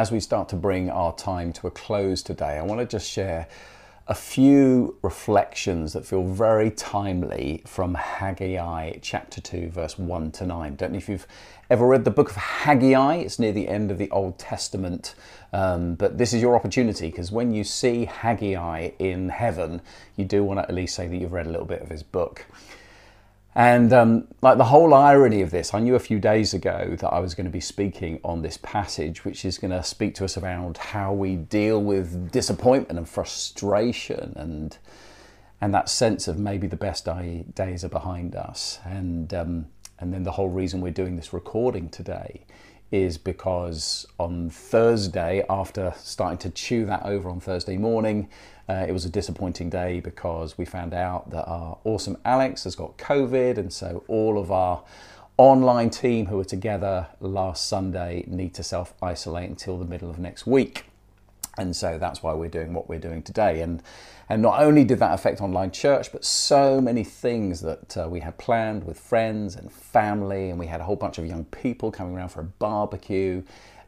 as we start to bring our time to a close today, I want to just share a few reflections that feel very timely from Haggai chapter 2, verse 1 to 9. Don't know if you've ever read the book of Haggai, it's near the end of the Old Testament, um, but this is your opportunity because when you see Haggai in heaven, you do want to at least say that you've read a little bit of his book. And um, like the whole irony of this, I knew a few days ago that I was going to be speaking on this passage, which is going to speak to us around how we deal with disappointment and frustration and and that sense of maybe the best days are behind us. And um, and then the whole reason we're doing this recording today is because on Thursday, after starting to chew that over on Thursday morning, uh, it was a disappointing day because we found out that our awesome Alex has got COVID, and so all of our online team who were together last Sunday need to self isolate until the middle of next week. And so that's why we're doing what we're doing today. And, and not only did that affect online church, but so many things that uh, we had planned with friends and family, and we had a whole bunch of young people coming around for a barbecue.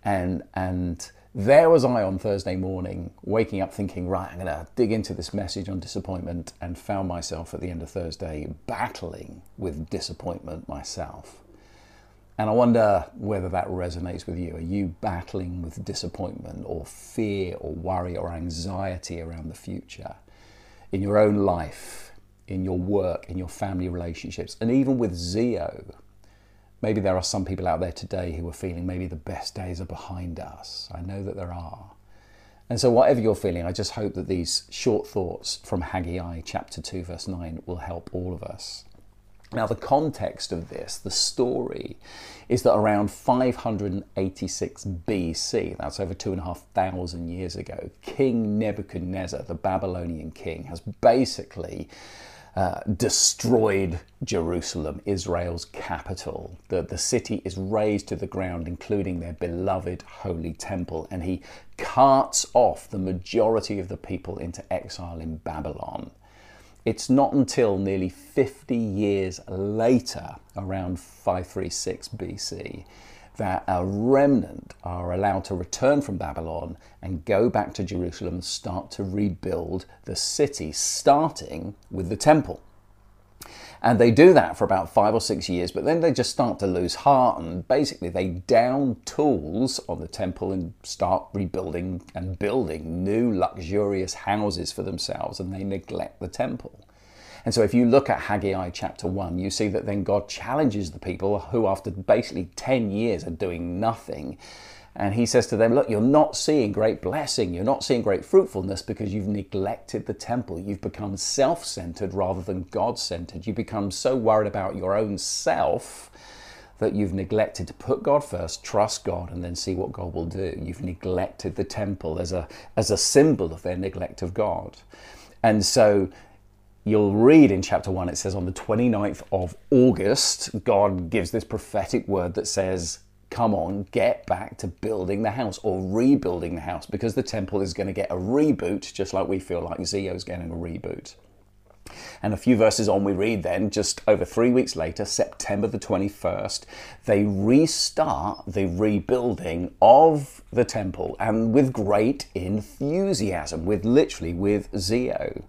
And, and there was I on Thursday morning, waking up thinking, right, I'm going to dig into this message on disappointment, and found myself at the end of Thursday battling with disappointment myself. And I wonder whether that resonates with you. Are you battling with disappointment or fear or worry or anxiety around the future in your own life, in your work, in your family relationships, and even with Zeo? Maybe there are some people out there today who are feeling maybe the best days are behind us. I know that there are. And so, whatever you're feeling, I just hope that these short thoughts from Haggai chapter 2, verse 9 will help all of us. Now, the context of this, the story, is that around 586 BC, that's over two and a half thousand years ago, King Nebuchadnezzar, the Babylonian king, has basically uh, destroyed Jerusalem, Israel's capital. The, the city is razed to the ground, including their beloved holy temple, and he carts off the majority of the people into exile in Babylon. It's not until nearly 50 years later, around 536 BC, that a remnant are allowed to return from Babylon and go back to Jerusalem and start to rebuild the city, starting with the temple. And they do that for about five or six years, but then they just start to lose heart and basically they down tools on the temple and start rebuilding and building new luxurious houses for themselves and they neglect the temple. And so if you look at Haggai chapter 1, you see that then God challenges the people who, after basically 10 years are doing nothing, and he says to them, Look, you're not seeing great blessing. You're not seeing great fruitfulness because you've neglected the temple. You've become self centered rather than God centered. You become so worried about your own self that you've neglected to put God first, trust God, and then see what God will do. You've neglected the temple as a, as a symbol of their neglect of God. And so You'll read in chapter 1, it says on the 29th of August, God gives this prophetic word that says, Come on, get back to building the house or rebuilding the house because the temple is going to get a reboot, just like we feel like Zeo's getting a reboot. And a few verses on, we read then, just over three weeks later, September the 21st, they restart the rebuilding of the temple and with great enthusiasm, with literally with Zeo.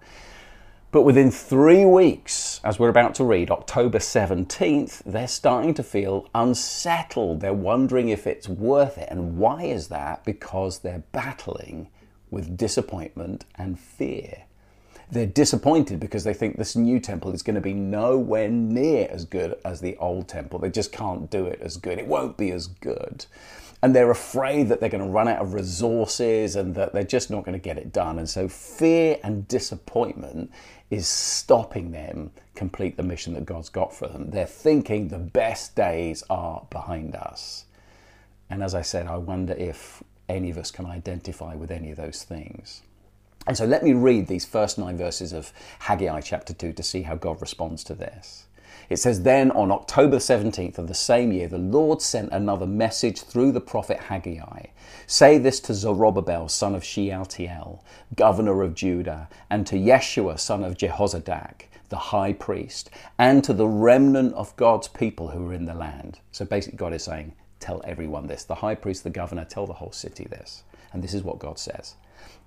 But within three weeks, as we're about to read, October 17th, they're starting to feel unsettled. They're wondering if it's worth it. And why is that? Because they're battling with disappointment and fear. They're disappointed because they think this new temple is going to be nowhere near as good as the old temple. They just can't do it as good. It won't be as good and they're afraid that they're going to run out of resources and that they're just not going to get it done. And so fear and disappointment is stopping them complete the mission that God's got for them. They're thinking the best days are behind us. And as I said, I wonder if any of us can identify with any of those things. And so let me read these first nine verses of Haggai chapter 2 to see how God responds to this. It says, Then on October 17th of the same year, the Lord sent another message through the prophet Haggai. Say this to Zerubbabel, son of Shealtiel, governor of Judah, and to Yeshua, son of Jehozadak, the high priest, and to the remnant of God's people who are in the land. So basically, God is saying, tell everyone this. The high priest, the governor, tell the whole city this. And this is what God says.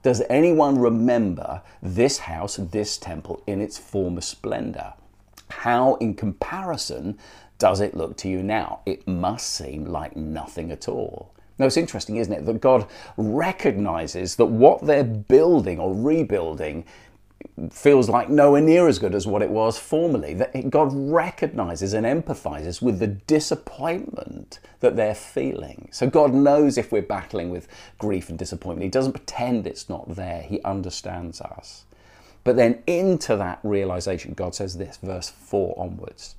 Does anyone remember this house, this temple, in its former splendor? How, in comparison, does it look to you now? It must seem like nothing at all. Now, it's interesting, isn't it, that God recognizes that what they're building or rebuilding feels like nowhere near as good as what it was formerly. That God recognizes and empathizes with the disappointment that they're feeling. So God knows if we're battling with grief and disappointment. He doesn't pretend it's not there, He understands us. But then into that realization, God says this, verse 4 onwards.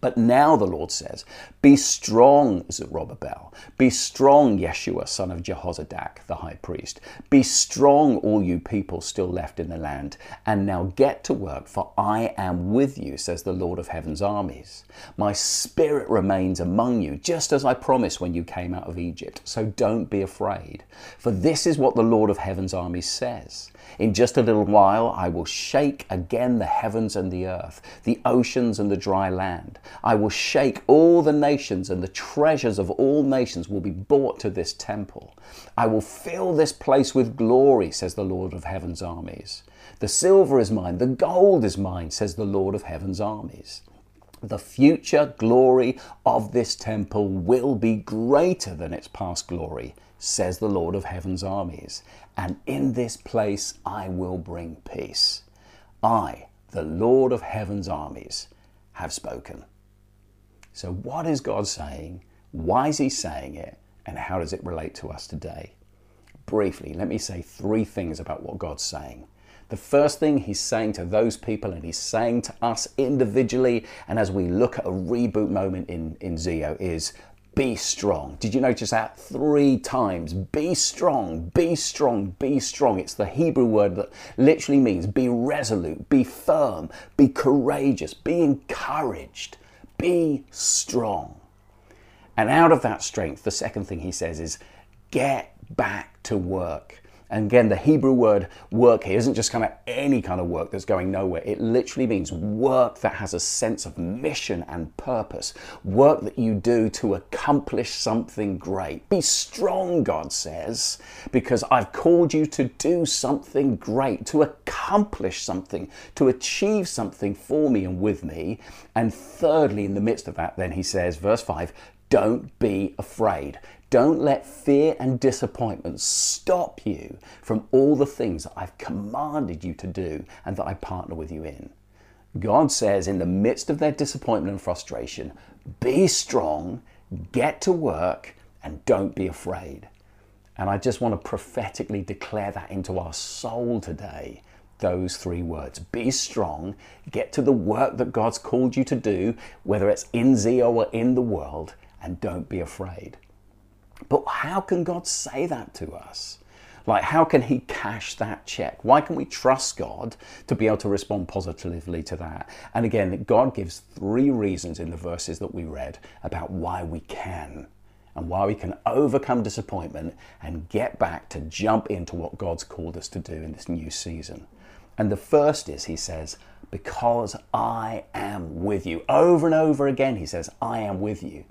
But now the Lord says, Be strong, Zerubbabel. Be strong, Yeshua, son of Jehozadak, the high priest. Be strong, all you people still left in the land. And now get to work, for I am with you, says the Lord of heaven's armies. My spirit remains among you, just as I promised when you came out of Egypt. So don't be afraid. For this is what the Lord of heaven's armies says. In just a little while, I will shake again the heavens and the earth, the oceans and the dry land. I will shake all the nations, and the treasures of all nations will be brought to this temple. I will fill this place with glory, says the Lord of heaven's armies. The silver is mine, the gold is mine, says the Lord of heaven's armies. The future glory of this temple will be greater than its past glory, says the Lord of heaven's armies. And in this place I will bring peace. I, the Lord of heaven's armies, have spoken. So, what is God saying? Why is He saying it? And how does it relate to us today? Briefly, let me say three things about what God's saying. The first thing He's saying to those people, and He's saying to us individually, and as we look at a reboot moment in, in Zeo, is be strong. Did you notice that? Three times. Be strong, be strong, be strong. It's the Hebrew word that literally means be resolute, be firm, be courageous, be encouraged. Be strong. And out of that strength, the second thing he says is get back to work. And again, the Hebrew word work here isn't just kind of any kind of work that's going nowhere. It literally means work that has a sense of mission and purpose, work that you do to accomplish something great. Be strong, God says, because I've called you to do something great, to accomplish something, to achieve something for me and with me. And thirdly, in the midst of that, then he says, verse 5, don't be afraid. Don't let fear and disappointment stop you from all the things that I've commanded you to do and that I partner with you in. God says, in the midst of their disappointment and frustration, be strong, get to work, and don't be afraid. And I just want to prophetically declare that into our soul today. Those three words be strong, get to the work that God's called you to do, whether it's in Zeo or in the world, and don't be afraid. But how can God say that to us? Like, how can He cash that check? Why can we trust God to be able to respond positively to that? And again, God gives three reasons in the verses that we read about why we can and why we can overcome disappointment and get back to jump into what God's called us to do in this new season. And the first is, He says, because I am with you. Over and over again, He says, I am with you.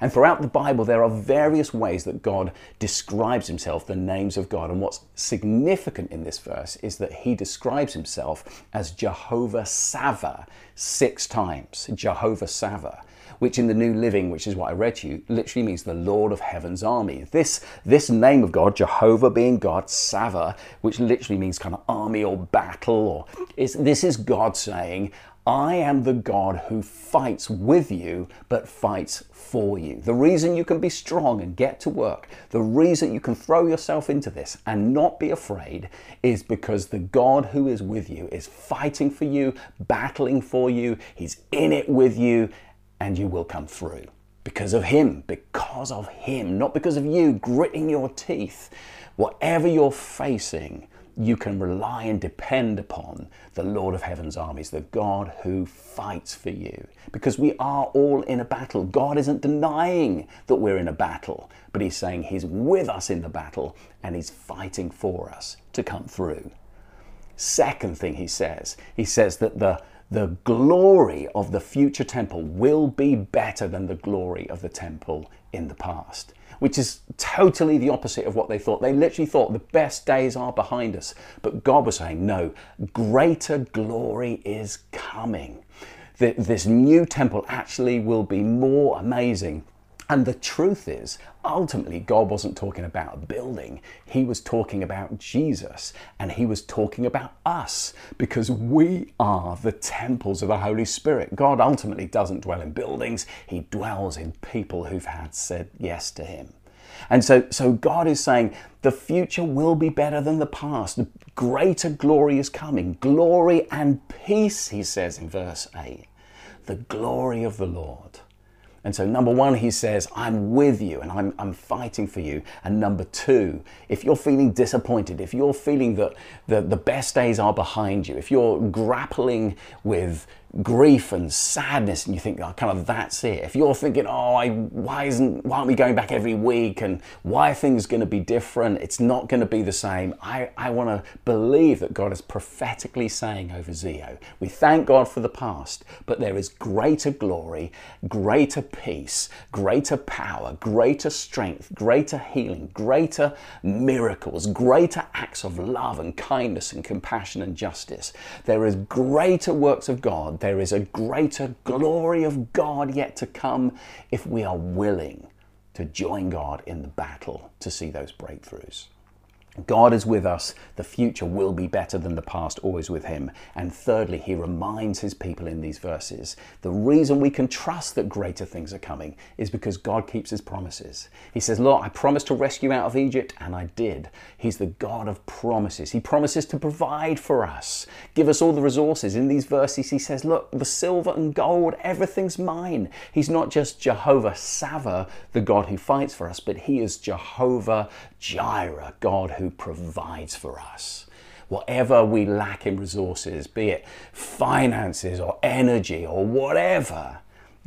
And throughout the Bible, there are various ways that God describes himself, the names of God. And what's significant in this verse is that he describes himself as Jehovah Sava six times. Jehovah Sava which in the New Living, which is what I read to you, literally means the Lord of Heaven's army. This, this name of God, Jehovah being God, Sava, which literally means kind of army or battle, or is this is God saying, I am the God who fights with you, but fights for you. The reason you can be strong and get to work, the reason you can throw yourself into this and not be afraid is because the God who is with you is fighting for you, battling for you, He's in it with you, and you will come through. Because of Him, because of Him, not because of you gritting your teeth. Whatever you're facing, you can rely and depend upon the Lord of Heaven's armies, the God who fights for you. Because we are all in a battle. God isn't denying that we're in a battle, but He's saying He's with us in the battle and He's fighting for us to come through. Second thing He says, He says that the the glory of the future temple will be better than the glory of the temple in the past, which is totally the opposite of what they thought. They literally thought the best days are behind us. But God was saying, no, greater glory is coming. This new temple actually will be more amazing and the truth is, ultimately, God wasn't talking about a building. He was talking about Jesus and he was talking about us because we are the temples of the Holy Spirit. God ultimately doesn't dwell in buildings, he dwells in people who've had said yes to him. And so, so God is saying the future will be better than the past. The greater glory is coming. Glory and peace, he says in verse 8. The glory of the Lord. And so, number one, he says, I'm with you and I'm, I'm fighting for you. And number two, if you're feeling disappointed, if you're feeling that the, the best days are behind you, if you're grappling with grief and sadness and you think oh, kind of that's it. If you're thinking oh I, why isn't why aren't we going back every week and why are things going to be different? It's not going to be the same. I, I want to believe that god is prophetically saying over zeo we thank god for the past but there is greater glory greater peace greater power greater strength greater healing greater miracles greater acts of love and kindness and compassion and justice. There is greater works of god there is a greater glory of God yet to come if we are willing to join God in the battle to see those breakthroughs. God is with us. The future will be better than the past, always with Him. And thirdly, He reminds His people in these verses the reason we can trust that greater things are coming is because God keeps His promises. He says, Look, I promised to rescue out of Egypt, and I did. He's the God of promises. He promises to provide for us, give us all the resources. In these verses, He says, Look, the silver and gold, everything's mine. He's not just Jehovah Sava, the God who fights for us, but He is Jehovah Jireh, God who provides for us. Whatever we lack in resources, be it finances or energy or whatever,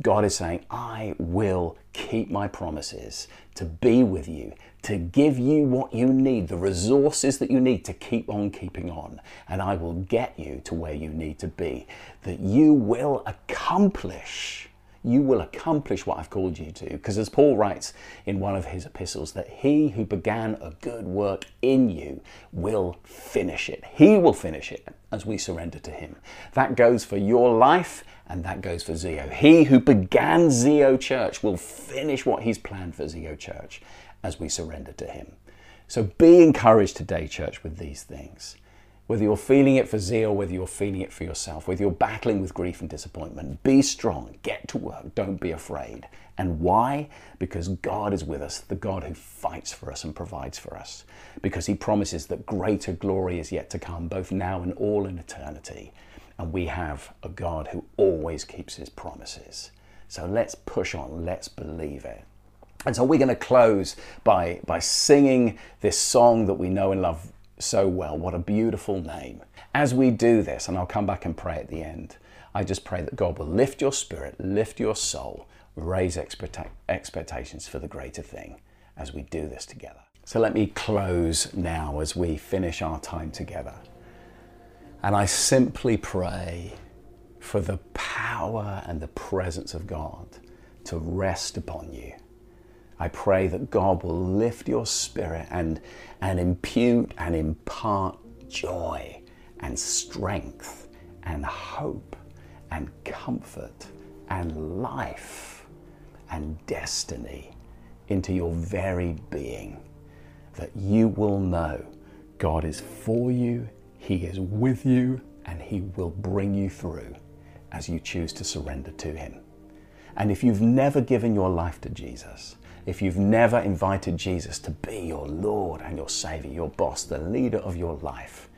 God is saying, I will keep my promises to be with you, to give you what you need, the resources that you need to keep on keeping on. And I will get you to where you need to be, that you will accomplish you will accomplish what I've called you to. Because as Paul writes in one of his epistles, that he who began a good work in you will finish it. He will finish it as we surrender to him. That goes for your life and that goes for Zeo. He who began Zeo Church will finish what he's planned for Zeo Church as we surrender to him. So be encouraged today, church, with these things. Whether you're feeling it for Zeo, whether you're feeling it for yourself, whether you're battling with grief and disappointment, be strong, get to work, don't be afraid. And why? Because God is with us, the God who fights for us and provides for us. Because He promises that greater glory is yet to come, both now and all in eternity. And we have a God who always keeps His promises. So let's push on, let's believe it. And so we're going to close by, by singing this song that we know and love so well. What a beautiful name. As we do this, and I'll come back and pray at the end, I just pray that God will lift your spirit, lift your soul, raise expectations for the greater thing as we do this together. So let me close now as we finish our time together. And I simply pray for the power and the presence of God to rest upon you I pray that God will lift your spirit and, and impute and impart joy and strength and hope and comfort and life and destiny into your very being. That you will know God is for you, He is with you, and He will bring you through as you choose to surrender to Him. And if you've never given your life to Jesus, if you've never invited Jesus to be your Lord and your Savior, your boss, the leader of your life,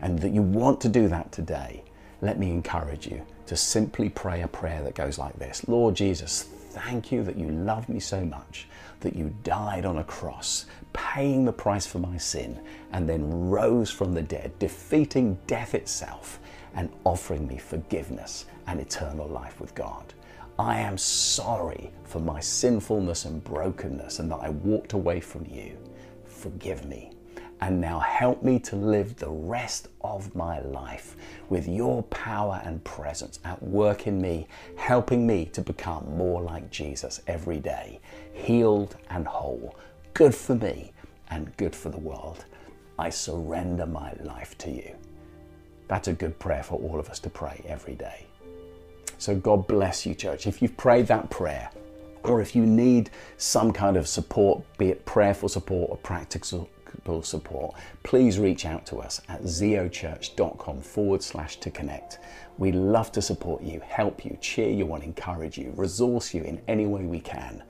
and that you want to do that today, let me encourage you to simply pray a prayer that goes like this Lord Jesus, thank you that you love me so much, that you died on a cross, paying the price for my sin, and then rose from the dead, defeating death itself, and offering me forgiveness and eternal life with God. I am sorry for my sinfulness and brokenness and that I walked away from you. Forgive me. And now help me to live the rest of my life with your power and presence at work in me, helping me to become more like Jesus every day, healed and whole, good for me and good for the world. I surrender my life to you. That's a good prayer for all of us to pray every day. So, God bless you, church. If you've prayed that prayer, or if you need some kind of support, be it prayerful support or practical support, please reach out to us at zeochurch.com forward slash to connect. We love to support you, help you, cheer you on, encourage you, resource you in any way we can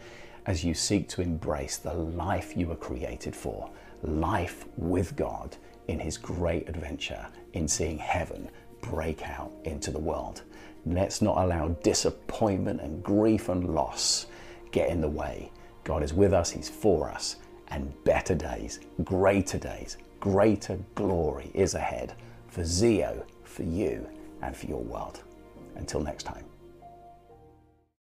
as you seek to embrace the life you were created for life with God in His great adventure in seeing heaven break out into the world. Let's not allow disappointment and grief and loss get in the way. God is with us, He's for us, and better days, greater days, greater glory is ahead for Zeo, for you, and for your world. Until next time.